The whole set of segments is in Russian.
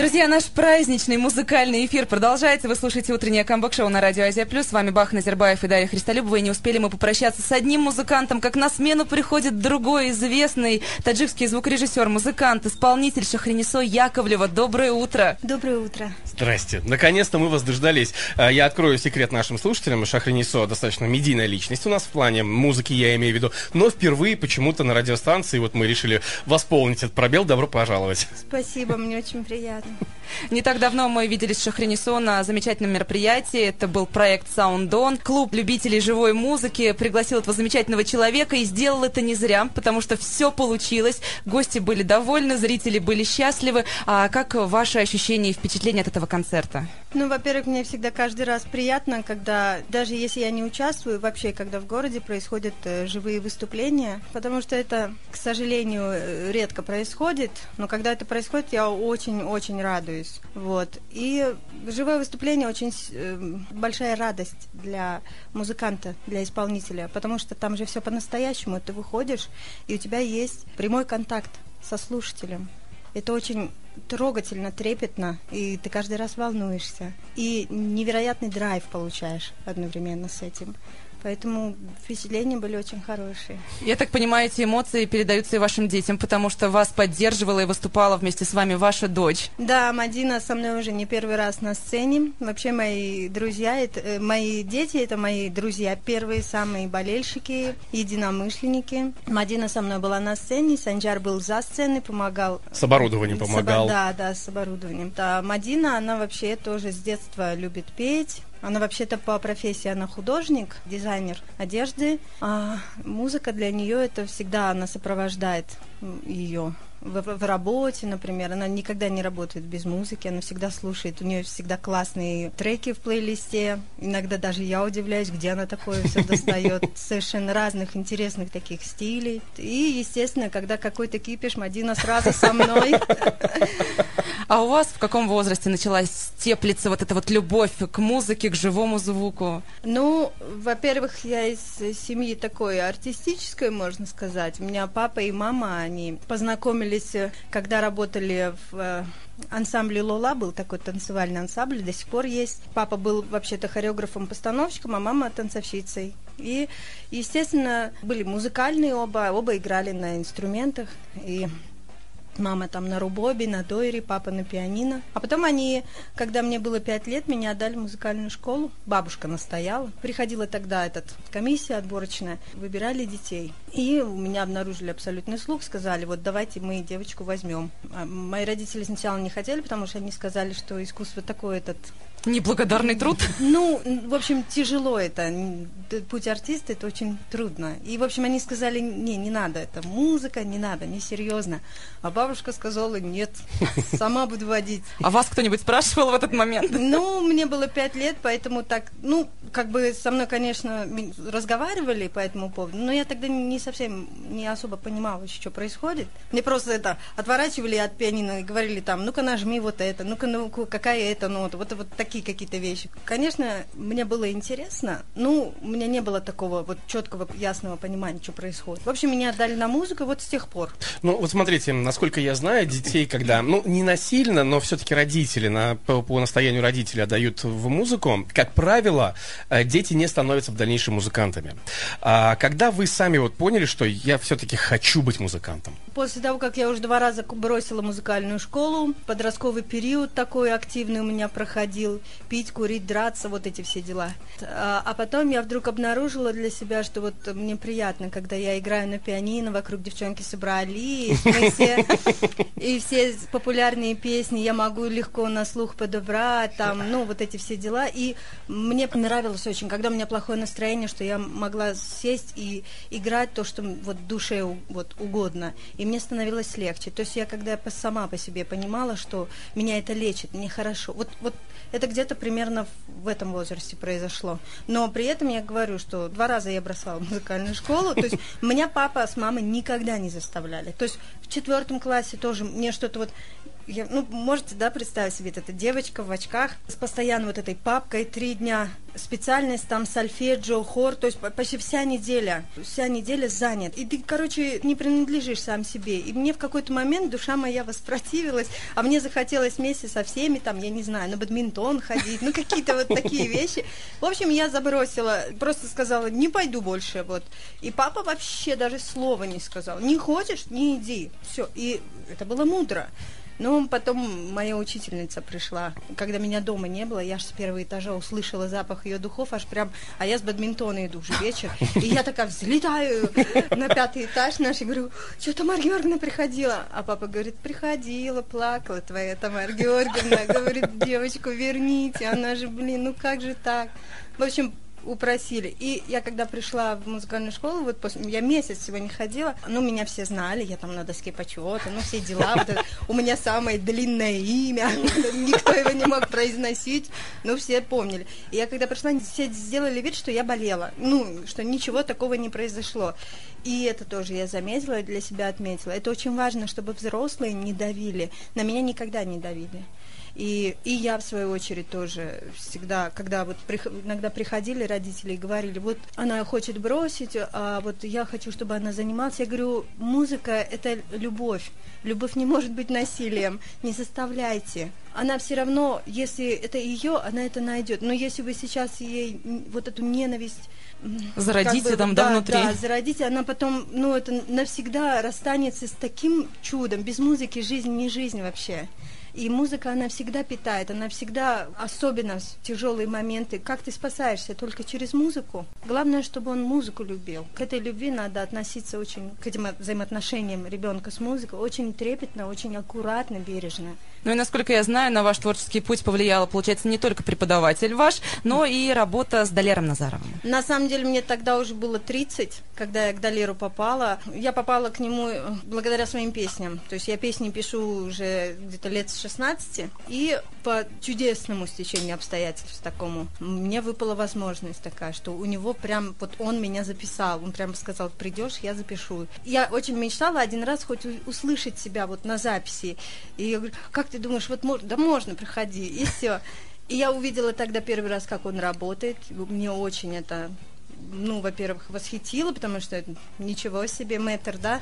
Друзья, наш праздничный музыкальный эфир продолжается. Вы слушаете утреннее камбэк-шоу на радио Азия Плюс. С вами Бах Назербаев и Дарья Христолюбова. И не успели мы попрощаться с одним музыкантом, как на смену приходит другой известный таджикский звукорежиссер, музыкант, исполнитель Шахринисо Яковлева. Доброе утро. Доброе утро. Здрасте. Наконец-то мы вас дождались. А, я открою секрет нашим слушателям. Шахринисо достаточно медийная личность у нас в плане музыки, я имею в виду. Но впервые почему-то на радиостанции вот мы решили восполнить этот пробел. Добро пожаловать. Спасибо, мне очень приятно. Не так давно мы виделись с Шахринисо на замечательном мероприятии. Это был проект Sound On. Клуб любителей живой музыки пригласил этого замечательного человека и сделал это не зря, потому что все получилось. Гости были довольны, зрители были счастливы. А как ваши ощущения и впечатления от этого концерта? Ну, во-первых, мне всегда каждый раз приятно, когда, даже если я не участвую, вообще, когда в городе происходят э, живые выступления, потому что это, к сожалению, э, редко происходит, но когда это происходит, я очень-очень радуюсь. Вот. И живое выступление очень э, большая радость для музыканта, для исполнителя, потому что там же все по-настоящему, ты выходишь, и у тебя есть прямой контакт со слушателем. Это очень трогательно, трепетно, и ты каждый раз волнуешься. И невероятный драйв получаешь одновременно с этим. Поэтому впечатления были очень хорошие. Я так понимаю, эти эмоции передаются и вашим детям, потому что вас поддерживала и выступала вместе с вами ваша дочь. Да, Мадина со мной уже не первый раз на сцене. Вообще мои друзья, это, э, мои дети, это мои друзья, первые самые болельщики, единомышленники. Мадина со мной была на сцене, Санджар был за сценой, помогал. С оборудованием помогал. С, да, да, с оборудованием. Да, Мадина, она вообще тоже с детства любит петь она вообще-то по профессии она художник, дизайнер одежды. А музыка для нее это всегда она сопровождает ее в, в работе, например, она никогда не работает без музыки, она всегда слушает, у нее всегда классные треки в плейлисте, иногда даже я удивляюсь, где она такое все достает, совершенно разных интересных таких стилей. И, естественно, когда какой-то кипиш, Мадина сразу со мной. А у вас в каком возрасте началась теплиться вот эта вот любовь к музыке, к живому звуку? Ну, во-первых, я из семьи такой артистической, можно сказать. У меня папа и мама, они познакомились познакомились, э, когда работали в э, ансамбле Лола, был такой танцевальный ансамбль, до сих пор есть. Папа был вообще-то хореографом-постановщиком, а мама танцовщицей. И, естественно, были музыкальные оба, оба играли на инструментах. И Мама там на рубобе, на дойре, папа на пианино. А потом они, когда мне было пять лет, меня отдали в музыкальную школу. Бабушка настояла. Приходила тогда этот комиссия отборочная, выбирали детей. И у меня обнаружили абсолютный слух, сказали, вот давайте мы девочку возьмем. А мои родители сначала не хотели, потому что они сказали, что искусство такое этот Неблагодарный труд? Ну, в общем, тяжело это. Путь артиста это очень трудно. И, в общем, они сказали, не, не надо, это музыка, не надо, не серьезно. А бабушка сказала, нет, сама буду водить. А вас кто-нибудь спрашивал в этот момент? Ну, мне было пять лет, поэтому так, ну, как бы со мной, конечно, разговаривали по этому поводу, но я тогда не совсем, не особо понимала, что происходит. Мне просто это отворачивали от пианино и говорили там, ну-ка нажми вот это, ну-ка, ну какая это нота, вот, вот так такие какие-то вещи. Конечно, мне было интересно, ну, у меня не было такого вот четкого, ясного понимания, что происходит. В общем, меня отдали на музыку вот с тех пор. Ну, вот смотрите, насколько я знаю, детей, когда, ну, не насильно, но все-таки родители, на, по, по настоянию родителей отдают в музыку, как правило, э, дети не становятся в дальнейшем музыкантами. А когда вы сами вот поняли, что я все-таки хочу быть музыкантом? После того, как я уже два раза бросила музыкальную школу, подростковый период такой активный у меня проходил, пить, курить, драться, вот эти все дела. А, а потом я вдруг обнаружила для себя, что вот мне приятно, когда я играю на пианино, вокруг девчонки собрались, мы все, и все популярные песни я могу легко на слух подобрать, там, ну, вот эти все дела. И мне понравилось очень, когда у меня плохое настроение, что я могла сесть и играть то, что вот душе вот угодно. И мне становилось легче. То есть я когда сама по себе понимала, что меня это лечит, мне хорошо. Вот, вот это где-то примерно в этом возрасте произошло. Но при этом я говорю, что два раза я бросала музыкальную школу. То есть меня папа с мамой никогда не заставляли. То есть в четвертом классе тоже мне что-то вот я, ну, можете, да, представить себе, эта девочка в очках с постоянно вот этой папкой три дня, специальность там сольфеджио, хор, то есть почти вся неделя, вся неделя занят. И ты, короче, не принадлежишь сам себе. И мне в какой-то момент душа моя воспротивилась, а мне захотелось вместе со всеми, там, я не знаю, на бадминтон ходить, ну, какие-то вот такие вещи. В общем, я забросила, просто сказала, не пойду больше, вот. И папа вообще даже слова не сказал. Не хочешь, не иди. Все. И это было мудро. Ну, потом моя учительница пришла, когда меня дома не было, я же с первого этажа услышала запах ее духов, аж прям, а я с бадминтона иду уже вечер, и я такая взлетаю на пятый этаж наш и говорю, что Тамара Георгиевна приходила? А папа говорит, приходила, плакала твоя Тамара Георгиевна, говорит, девочку верните, она же, блин, ну как же так? В общем, упросили. И я когда пришла в музыкальную школу, вот после, я месяц всего не ходила, ну, меня все знали, я там на доске почета, ну, все дела, вот это, у меня самое длинное имя, никто его не мог произносить, ну, все помнили. И я когда пришла, все сделали вид, что я болела, ну, что ничего такого не произошло. И это тоже я заметила, для себя отметила. Это очень важно, чтобы взрослые не давили. На меня никогда не давили. И, и я, в свою очередь, тоже всегда, когда вот при, иногда приходили родители и говорили, вот она хочет бросить, а вот я хочу, чтобы она занималась. Я говорю, музыка – это любовь. Любовь не может быть насилием. Не заставляйте. Она все равно, если это ее, она это найдет. Но если вы сейчас ей вот эту ненависть Зародите как бы, там, да, да, внутри. Да, зародите, она потом, ну, это навсегда расстанется с таким чудом. Без музыки жизнь не жизнь вообще. И музыка, она всегда питает, она всегда, особенно в тяжелые моменты, как ты спасаешься? Только через музыку. Главное, чтобы он музыку любил. К этой любви надо относиться очень, к этим взаимоотношениям ребенка с музыкой, очень трепетно, очень аккуратно, бережно. Ну и насколько я знаю, на ваш творческий путь повлияла, получается, не только преподаватель ваш, но и работа с Далером Назаровым. На самом деле, мне тогда уже было 30, когда я к Далеру попала. Я попала к нему э, благодаря своим песням. То есть я песни пишу уже где-то лет с 16, и по чудесному стечению обстоятельств такому мне выпала возможность такая, что у него прям, вот он меня записал, он прям сказал, придешь, я запишу. Я очень мечтала один раз хоть услышать себя вот на записи. И я говорю, как ты думаешь, вот можно, да можно, приходи, и все. И я увидела тогда первый раз, как он работает. Мне очень это, ну, во-первых, восхитило, потому что ничего себе, метр, да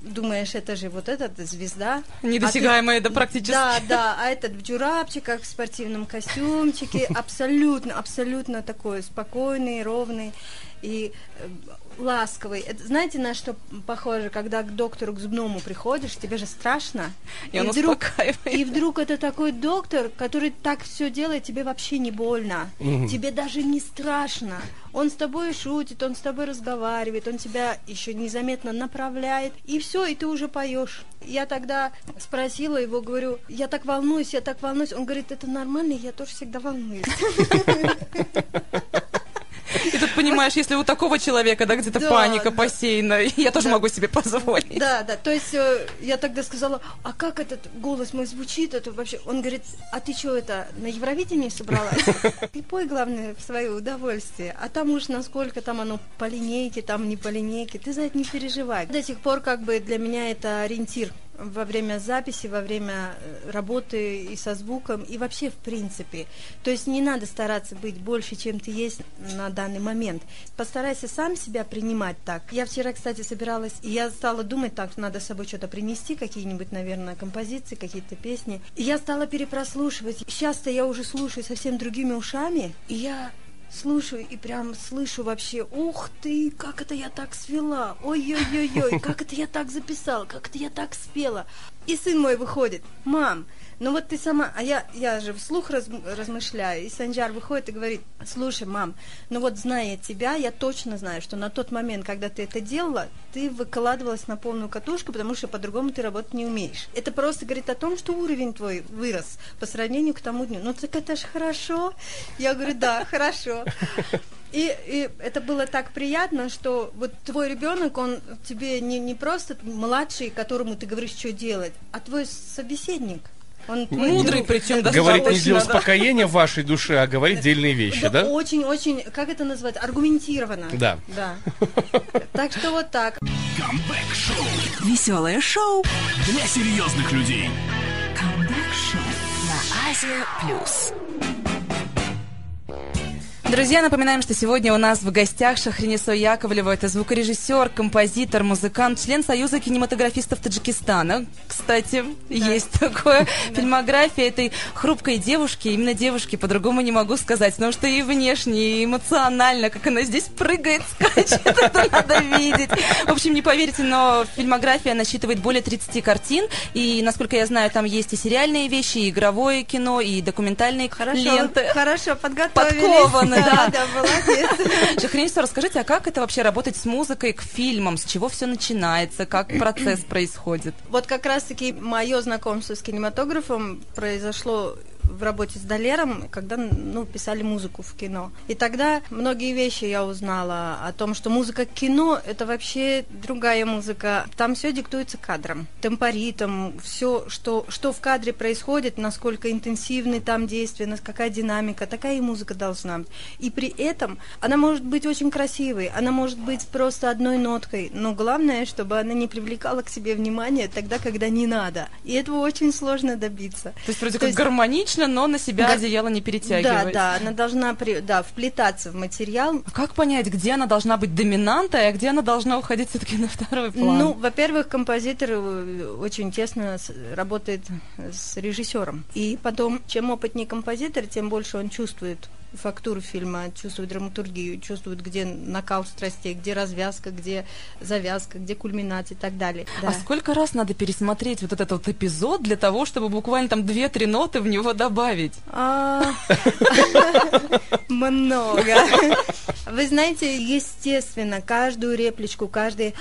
думаешь, это же вот этот звезда. Недосягаемая, а ты, да, практически. Да, да, а этот в джурапчиках, в спортивном костюмчике, абсолютно, абсолютно такой спокойный, ровный. И э, ласковый. Это, знаете, на что похоже, когда к доктору к зубному приходишь, тебе же страшно. И, и он вдруг, И вдруг это такой доктор, который так все делает, тебе вообще не больно. Угу. Тебе даже не страшно. Он с тобой шутит, он с тобой разговаривает, он тебя еще незаметно направляет. И все, и ты уже поешь. Я тогда спросила его, говорю, я так волнуюсь, я так волнуюсь. Он говорит, это нормально, я тоже всегда волнуюсь. Понимаешь, если у такого человека, да, где-то да, паника да. посеяна, я тоже да. могу себе позволить. Да, да, то есть э, я тогда сказала, а как этот голос мой звучит, это вообще, он говорит, а ты что это, на Евровидении собралась? Ты пой, главное, в свое удовольствие, а там уж насколько там оно по линейке, там не по линейке, ты за это не переживай. До сих пор как бы для меня это ориентир во время записи, во время э, работы и со звуком, и вообще в принципе. То есть не надо стараться быть больше, чем ты есть на данный момент. Постарайся сам себя принимать так. Я вчера, кстати, собиралась, и я стала думать так, надо с собой что-то принести, какие-нибудь, наверное, композиции, какие-то песни. И я стала перепрослушивать. Сейчас-то я уже слушаю совсем другими ушами, и я слушаю и прям слышу вообще, ух ты, как это я так свела, ой-ой-ой-ой, как это я так записала, как это я так спела. И сын мой выходит, мам, ну вот ты сама, а я, я же вслух раз, размышляю, и Санджар выходит и говорит, слушай, мам, ну вот зная тебя, я точно знаю, что на тот момент, когда ты это делала, ты выкладывалась на полную катушку, потому что по-другому ты работать не умеешь. Это просто говорит о том, что уровень твой вырос по сравнению к тому дню. Ну так это же хорошо. Я говорю, да, хорошо. И, и это было так приятно, что вот твой ребенок, он тебе не, не просто младший, которому ты говоришь, что делать, а твой собеседник. Он мудрый, причем достаточно. Говорит не для успокоения в вашей душе, а говорит дельные вещи, да? Очень-очень, как это назвать, аргументированно. Да. Да. Так что вот так. Камбэк-шоу. Веселое шоу для серьезных людей. Камбэк. Азия плюс. Друзья, напоминаем, что сегодня у нас в гостях Шахринесо Яковлева. Это звукорежиссер, композитор, музыкант, член Союза кинематографистов Таджикистана. Кстати, да. есть такое. Фильмография этой хрупкой девушки, именно девушки, по-другому не могу сказать, потому что и внешне, и эмоционально, как она здесь прыгает, скачет, это надо видеть. В общем, не поверите, но фильмография насчитывает более 30 картин, и, насколько я знаю, там есть и сериальные вещи, и игровое кино, и документальные хорошо, ленты. Хорошо, подготовились. Подкованы да, да, молодец. Шахринису, расскажите, а как это вообще работать с музыкой к фильмам? С чего все начинается? Как процесс происходит? Вот как раз-таки мое знакомство с кинематографом произошло в работе с Долером, когда ну, писали музыку в кино. И тогда многие вещи я узнала о том, что музыка кино – это вообще другая музыка. Там все диктуется кадром, темпоритом, все, что, что в кадре происходит, насколько интенсивны там действия, какая динамика, такая и музыка должна быть. И при этом она может быть очень красивой, она может быть просто одной ноткой, но главное, чтобы она не привлекала к себе внимание тогда, когда не надо. И этого очень сложно добиться. То есть вроде То как есть... гармонично, логично, но на себя одеяло не перетягивать. Да, да, она должна при, да, вплетаться в материал. А как понять, где она должна быть доминантой, а где она должна уходить все-таки на второй план? Ну, во-первых, композитор э, очень тесно работает с режиссером. И потом, чем опытнее композитор, тем больше он чувствует фактуру фильма, чувствует драматургию, чувствует, где накал страстей, где развязка, где завязка, где кульминация и так далее. Да. А сколько раз надо пересмотреть вот этот вот эпизод для того, чтобы буквально там две-три ноты в него добавить? А, много. Вы знаете, естественно, каждую репличку, каждый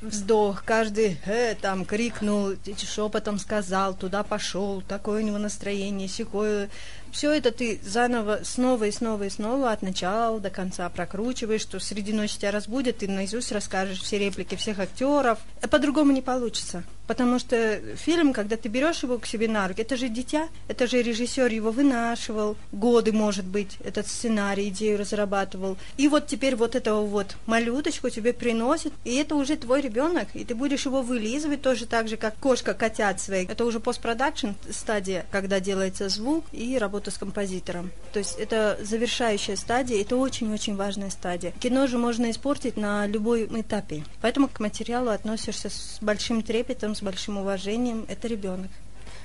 вздох, каждый э, там крикнул, шепотом сказал, туда пошел, такое у него настроение, секое все это ты заново, снова и снова и снова от начала до конца прокручиваешь, что среди ночи тебя разбудят, ты наизусть расскажешь все реплики всех актеров. По-другому не получится. Потому что фильм, когда ты берешь его к себе на руки, это же дитя, это же режиссер его вынашивал, годы, может быть, этот сценарий, идею разрабатывал. И вот теперь вот этого вот малюточку тебе приносит, и это уже твой ребенок, и ты будешь его вылизывать тоже так же, как кошка котят свои. Это уже постпродакшн стадия, когда делается звук и работа работу с композитором. То есть это завершающая стадия, это очень-очень важная стадия. Кино же можно испортить на любой этапе. Поэтому к материалу относишься с большим трепетом, с большим уважением. Это ребенок.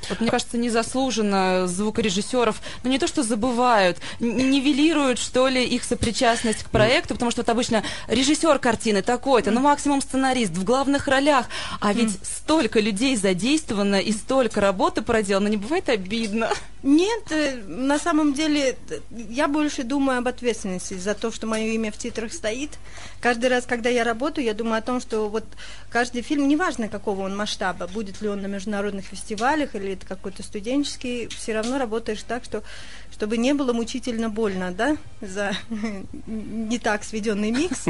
Вот мне кажется, незаслуженно звукорежиссеров, ну не то что забывают, нивелируют, что ли, их сопричастность к проекту, потому что вот обычно режиссер картины такой-то, ну максимум сценарист в главных ролях, а ведь столько людей задействовано и столько работы проделано, не бывает обидно. Нет, э, на самом деле я больше думаю об ответственности за то, что мое имя в титрах стоит. Каждый раз, когда я работаю, я думаю о том, что вот каждый фильм, неважно какого он масштаба, будет ли он на международных фестивалях или это какой-то студенческий, все равно работаешь так, что чтобы не было мучительно больно, да, за не так сведенный микс.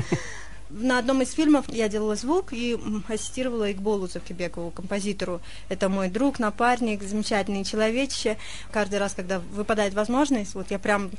На одном из фильмов я делала звук и ассистировала Игболу Завкибекову, композитору. Это мой друг, напарник, замечательный человечище. Каждый раз, когда выпадает возможность, вот я прям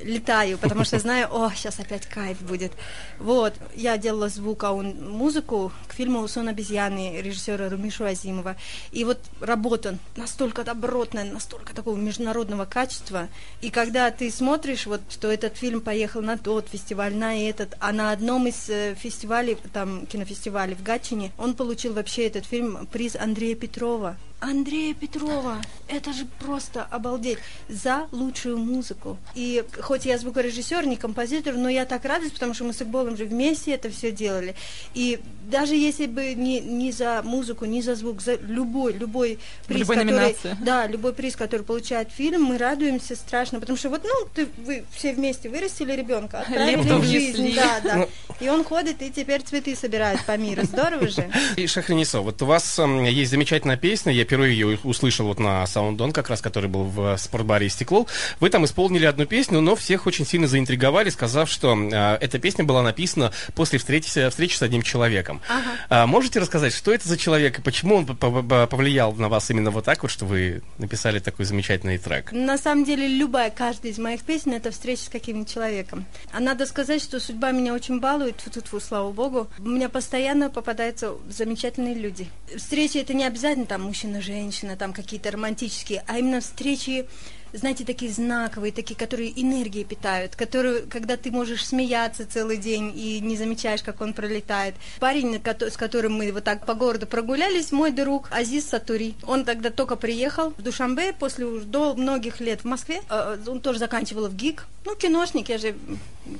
летаю, потому что знаю, о, сейчас опять кайф будет. Вот, я делала звук, а он музыку к фильму «Сон обезьяны» режиссера Румишу Азимова. И вот работа настолько добротная, настолько такого международного качества. И когда ты смотришь, вот, что этот фильм поехал на тот фестиваль, на этот, а на одном из э, фестивалей, там, кинофестивалей в Гатчине, он получил вообще этот фильм приз Андрея Петрова. Андрея Петрова. Это же просто обалдеть. За лучшую музыку. И хоть я звукорежиссер, не композитор, но я так радуюсь, потому что мы с Игболом же вместе это все делали. И даже если бы не, не за музыку, не за звук, за любой, любой приз, любой который, номинации. да, любой приз, который получает фильм, мы радуемся страшно, потому что вот, ну, ты, вы все вместе вырастили ребенка, отправили в жизнь, да, да. Ну. И он ходит и теперь цветы собирает по миру. Здорово же. И Шахринисо, вот у вас э, есть замечательная песня, я впервые ее услышал вот на Саундон, как раз, который был в спортбаре «Стекло». Вы там исполнили одну песню, но всех очень сильно заинтриговали, сказав, что э, эта песня была написана после встречи, встречи с одним человеком. Ага. А, можете рассказать, что это за человек и почему он повлиял на вас именно вот так вот, что вы написали такой замечательный трек? На самом деле, любая, каждая из моих песен – это встреча с каким-нибудь человеком. А надо сказать, что судьба меня очень балует, фу-фу, слава богу. У меня постоянно попадаются замечательные люди. Встречи – это не обязательно там мужчина мужчина-женщина, там какие-то романтические, а именно встречи знаете, такие знаковые, такие, которые энергией питают, которые, когда ты можешь смеяться целый день и не замечаешь, как он пролетает. Парень, с которым мы вот так по городу прогулялись, мой друг Азиз Сатури. Он тогда только приехал в Душамбе после уж до многих лет в Москве. А, он тоже заканчивал в ГИК. Ну, киношник, я же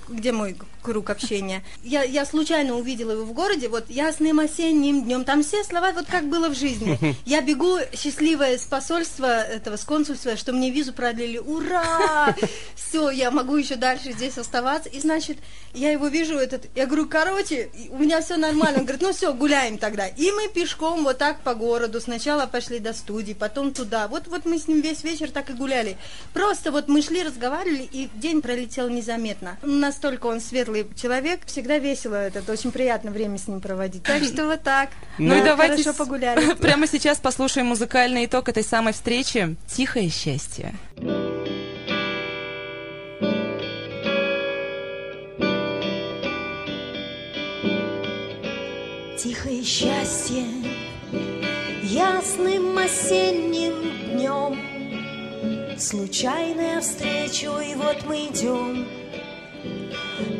где мой круг общения. Я, я случайно увидела его в городе, вот ясным осенним днем, там все слова, вот как было в жизни. Я бегу, счастливая с посольства этого, с консульства, что мне визу продлили, ура! Все, я могу еще дальше здесь оставаться. И, значит, я его вижу, этот, я говорю, короче, у меня все нормально. Он говорит, ну все, гуляем тогда. И мы пешком вот так по городу, сначала пошли до студии, потом туда. Вот, вот мы с ним весь вечер так и гуляли. Просто вот мы шли, разговаривали, и день пролетел незаметно настолько он светлый человек, всегда весело это, очень приятно время с ним проводить. Так что вот так. Ну, ну и давайте хорошо погуляли. Прямо сейчас послушаем музыкальный итог этой самой встречи. Тихое счастье. Тихое счастье ясным осенним днем Случайная встреча, и вот мы идем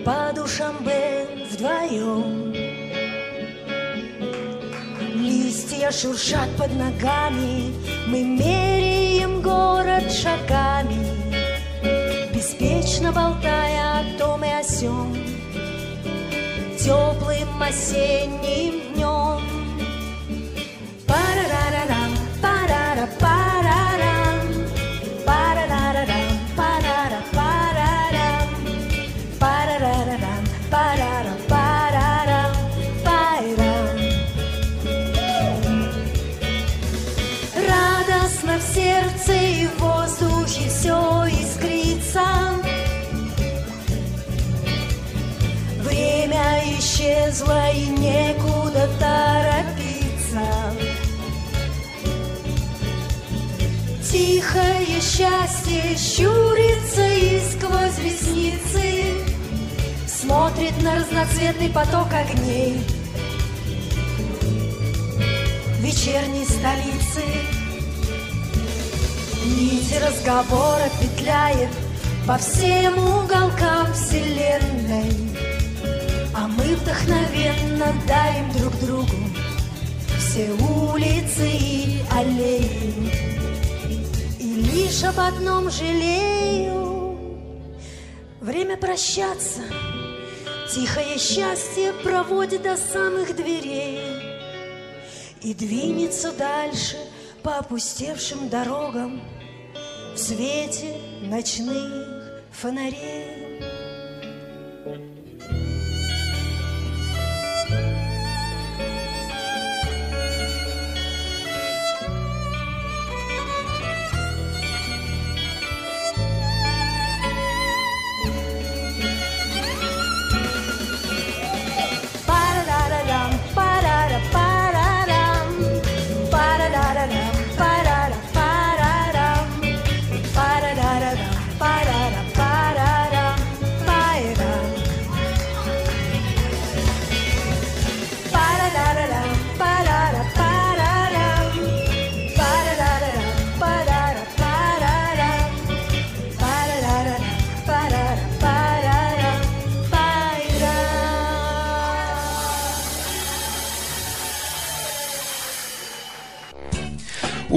по душам Б вдвоем. Листья шуршат под ногами, мы меряем город шагами, Беспечно болтая о том и о сём, Теплым осенним и некуда торопиться. Тихое счастье щурится и сквозь ресницы Смотрит на разноцветный поток огней Вечерней столицы Нить разговора петляет По всем уголкам вселенной мы вдохновенно дарим друг другу Все улицы и аллеи И лишь об одном жалею Время прощаться Тихое счастье проводит до самых дверей И двинется дальше по опустевшим дорогам В свете ночных фонарей.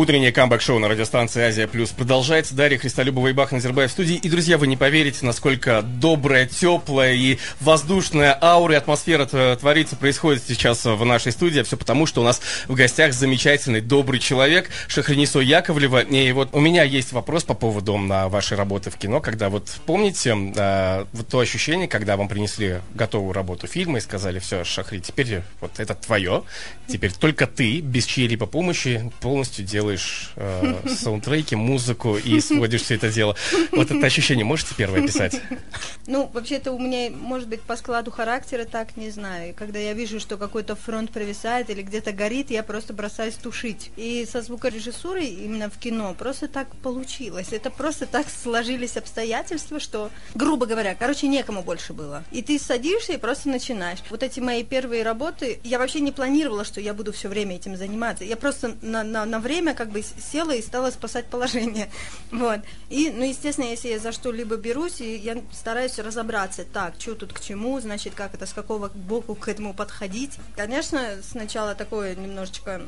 Утреннее камбэк-шоу на радиостанции «Азия Плюс» продолжается. Дарья Христолюбова и Бах Назарбаев в студии. И, друзья, вы не поверите, насколько добрая, теплая и воздушная аура и атмосфера творится, происходит сейчас в нашей студии. Все потому, что у нас в гостях замечательный, добрый человек Шахринисо Яковлева. И вот у меня есть вопрос по поводу на вашей работы в кино. Когда вот помните э, вот то ощущение, когда вам принесли готовую работу фильма и сказали, все, Шахри, теперь вот это твое, теперь только ты, без чьей-либо помощи, полностью делаешь делаешь э, саундтреки, музыку и сводишь все это дело. Вот это ощущение можете первое описать? Ну, вообще-то у меня, может быть, по складу характера так, не знаю. Когда я вижу, что какой-то фронт провисает или где-то горит, я просто бросаюсь тушить. И со звукорежиссурой именно в кино просто так получилось. Это просто так сложились обстоятельства, что, грубо говоря, короче, некому больше было. И ты садишься и просто начинаешь. Вот эти мои первые работы, я вообще не планировала, что я буду все время этим заниматься. Я просто на, на, на время как бы села и стала спасать положение. Вот. И, ну, естественно, если я за что-либо берусь, и я стараюсь разобраться, так, что тут к чему, значит, как это, с какого боку к этому подходить. Конечно, сначала такое немножечко,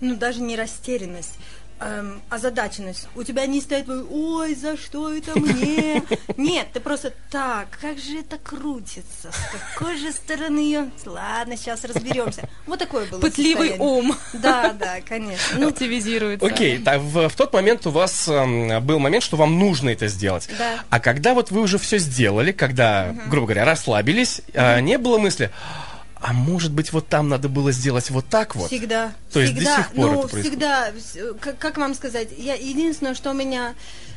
ну, даже не растерянность, эм, озадаченность. У тебя не стоит, ой, за что это мне? Нет, ты просто так, как же это крутится? С какой же стороны ее? Ладно, сейчас разберемся. Вот такое было Пытливый состояние. ум Да, да, конечно. Ну, активизируется. Окей, так, в, в тот момент у вас эм, был момент, что вам нужно это сделать. Да. А когда вот вы уже все сделали, когда, грубо говоря, расслабились, а, не было мысли, а может быть вот там надо было сделать вот так вот? Всегда. То есть до всегда, сих пор ну, это происходит? всегда. вс- Как, как вам сказать? Я единственное, что меня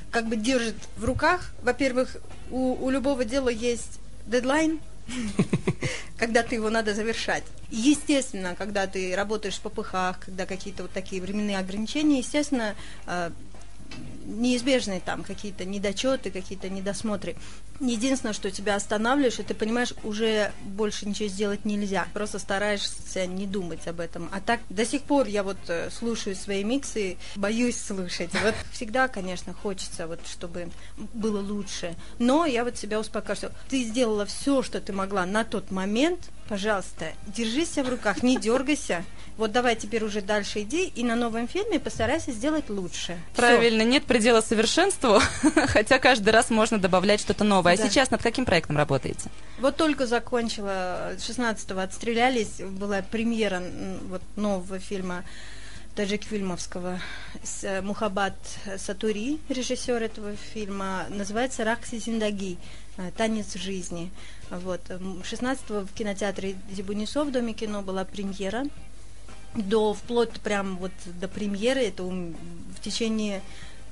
как бы держит в руках, во-первых, у, у любого дела есть дедлайн, когда ты его надо завершать. Естественно, когда ты работаешь в попыхах, когда какие-то вот такие временные ограничения, естественно, неизбежные там какие-то недочеты, какие-то недосмотры. Единственное, что тебя останавливаешь, и ты понимаешь, уже больше ничего сделать нельзя. Просто стараешься не думать об этом. А так до сих пор я вот э, слушаю свои миксы, боюсь слушать. Вот всегда, конечно, хочется, вот, чтобы было лучше. Но я вот себя успокаиваю, ты сделала все, что ты могла на тот момент. Пожалуйста, держись в руках, не дергайся. Вот давай теперь уже дальше иди и на новом фильме постарайся сделать лучше. Всё. Правильно, нет предела совершенству, хотя каждый раз можно добавлять что-то новое. А Да. сейчас над каким проектом работаете? Вот только закончила 16-го отстрелялись, была премьера вот нового фильма таджик-фильмовского с э, Мухаббат Сатури, режиссер этого фильма, называется «Ракси Зиндаги», э, «Танец жизни». Вот. м, 16-го в кинотеатре Дебунисо в Доме кино была премьера. До, вплоть прям вот до премьеры, это в течение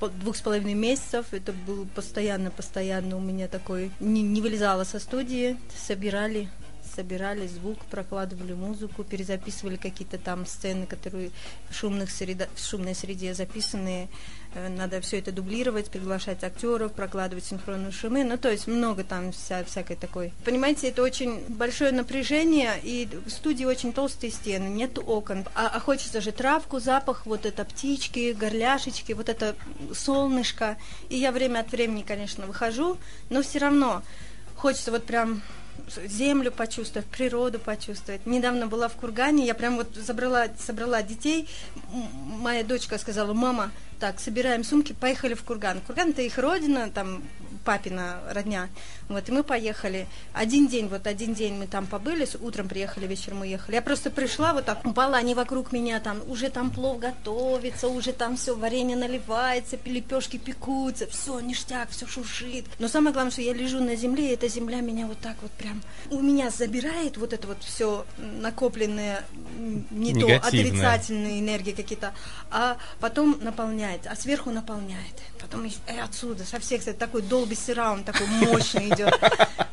двух с половиной месяцев. Это был постоянно-постоянно у меня такой... Не, не вылезала со студии, собирали собирали звук, прокладывали музыку, перезаписывали какие-то там сцены, которые в, шумных среда, в шумной среде записанные. Э, Надо все это дублировать, приглашать актеров, прокладывать синхронные шумы. Ну, то есть много там вся, всякой такой. Понимаете, это очень большое напряжение, и в студии очень толстые стены, нет окон. А, а хочется же травку, запах, вот это птички, горляшечки, вот это солнышко. И я время от времени, конечно, выхожу, но все равно хочется вот прям землю почувствовать, природу почувствовать. Недавно была в Кургане, я прям вот забрала, собрала детей. Моя дочка сказала, мама, так, собираем сумки, поехали в Курган. Курган это их родина, там папина родня. Вот, и мы поехали. Один день, вот один день мы там побыли, с- утром приехали, вечером уехали. Я просто пришла, вот так упала, они вокруг меня там, уже там плов готовится, уже там все, варенье наливается, лепешки пекутся, все, ништяк, все шуршит. Но самое главное, что я лежу на земле, и эта земля меня вот так вот прям, у меня забирает вот это вот все накопленное, не то, Негативное. отрицательные энергии какие-то, а потом наполняет, а сверху наполняет. Потом и отсюда, со всех, сторон, такой долбий сираунд, такой мощный идет.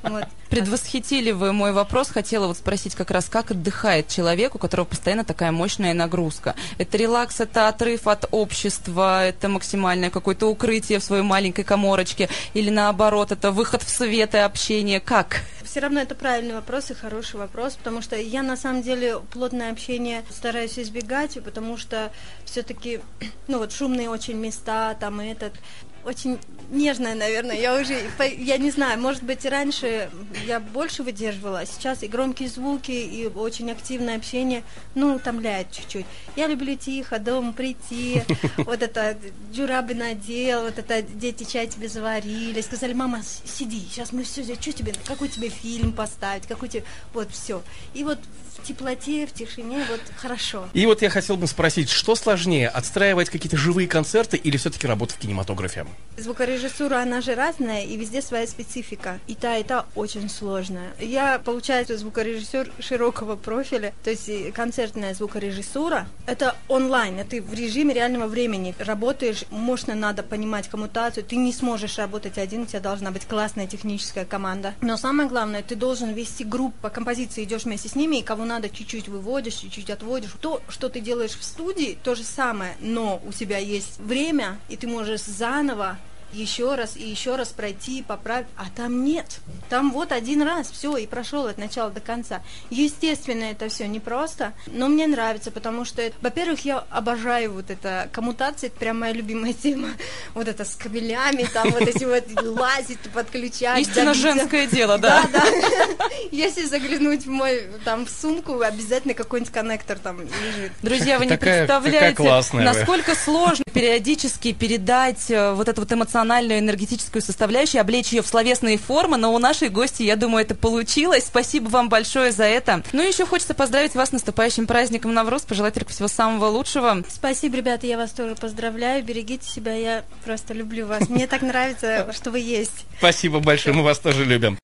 Вот. Предвосхитили вы мой вопрос. Хотела вот спросить как раз, как отдыхает человек, у которого постоянно такая мощная нагрузка. Это релакс, это отрыв от общества, это максимальное какое-то укрытие в своей маленькой коморочке, или наоборот, это выход в свет и общение. Как? Все равно это правильный вопрос и хороший вопрос, потому что я на самом деле плотное общение стараюсь избегать, потому что все-таки, ну вот шумные очень места, там этот, очень нежная, наверное. Я уже, я не знаю, может быть, раньше я больше выдерживала, а сейчас и громкие звуки, и очень активное общение, ну, утомляет чуть-чуть. Я люблю тихо, дома прийти, вот это джурабы надел, вот это дети чай тебе заварили, сказали, мама, сиди, сейчас мы все, что тебе, какой тебе фильм поставить, какой тебе, вот все. И вот в теплоте, в тишине, вот хорошо. И вот я хотел бы спросить, что сложнее, отстраивать какие-то живые концерты или все-таки работа в кинематографе? Звукорежиссура, она же разная, и везде своя специфика. И та, и та очень сложная. Я, получается, звукорежиссер широкого профиля, то есть концертная звукорежиссура. Это онлайн, это ты в режиме реального времени работаешь, мощно надо понимать коммутацию, ты не сможешь работать один, у тебя должна быть классная техническая команда. Но самое главное, ты должен вести группу по композиции, идешь вместе с ними, и кого надо чуть-чуть выводишь, чуть-чуть отводишь. То, что ты делаешь в студии, то же самое, но у тебя есть время, и ты можешь заново Iowa. Еще раз и еще раз пройти, поправить, а там нет. Там вот один раз, все, и прошел от начала до конца. Естественно, это все непросто, но мне нравится, потому что, во-первых, я обожаю вот это коммутация, это прям моя любимая тема. Вот это с кабелями, там вот эти вот лазить, подключать. Истинно женское дело, да. Да, да. Если заглянуть в мой, там, в сумку, обязательно какой-нибудь коннектор там лежит. Друзья, вы не представляете, насколько сложно периодически передать э, вот эту вот эмоциональную, энергетическую составляющую, облечь ее в словесные формы, но у нашей гости, я думаю, это получилось. Спасибо вам большое за это. Ну и еще хочется поздравить вас с наступающим праздником Навруз, пожелать только всего самого лучшего. Спасибо, ребята, я вас тоже поздравляю. Берегите себя, я просто люблю вас. Мне так нравится, что вы есть. Спасибо большое, мы вас тоже любим.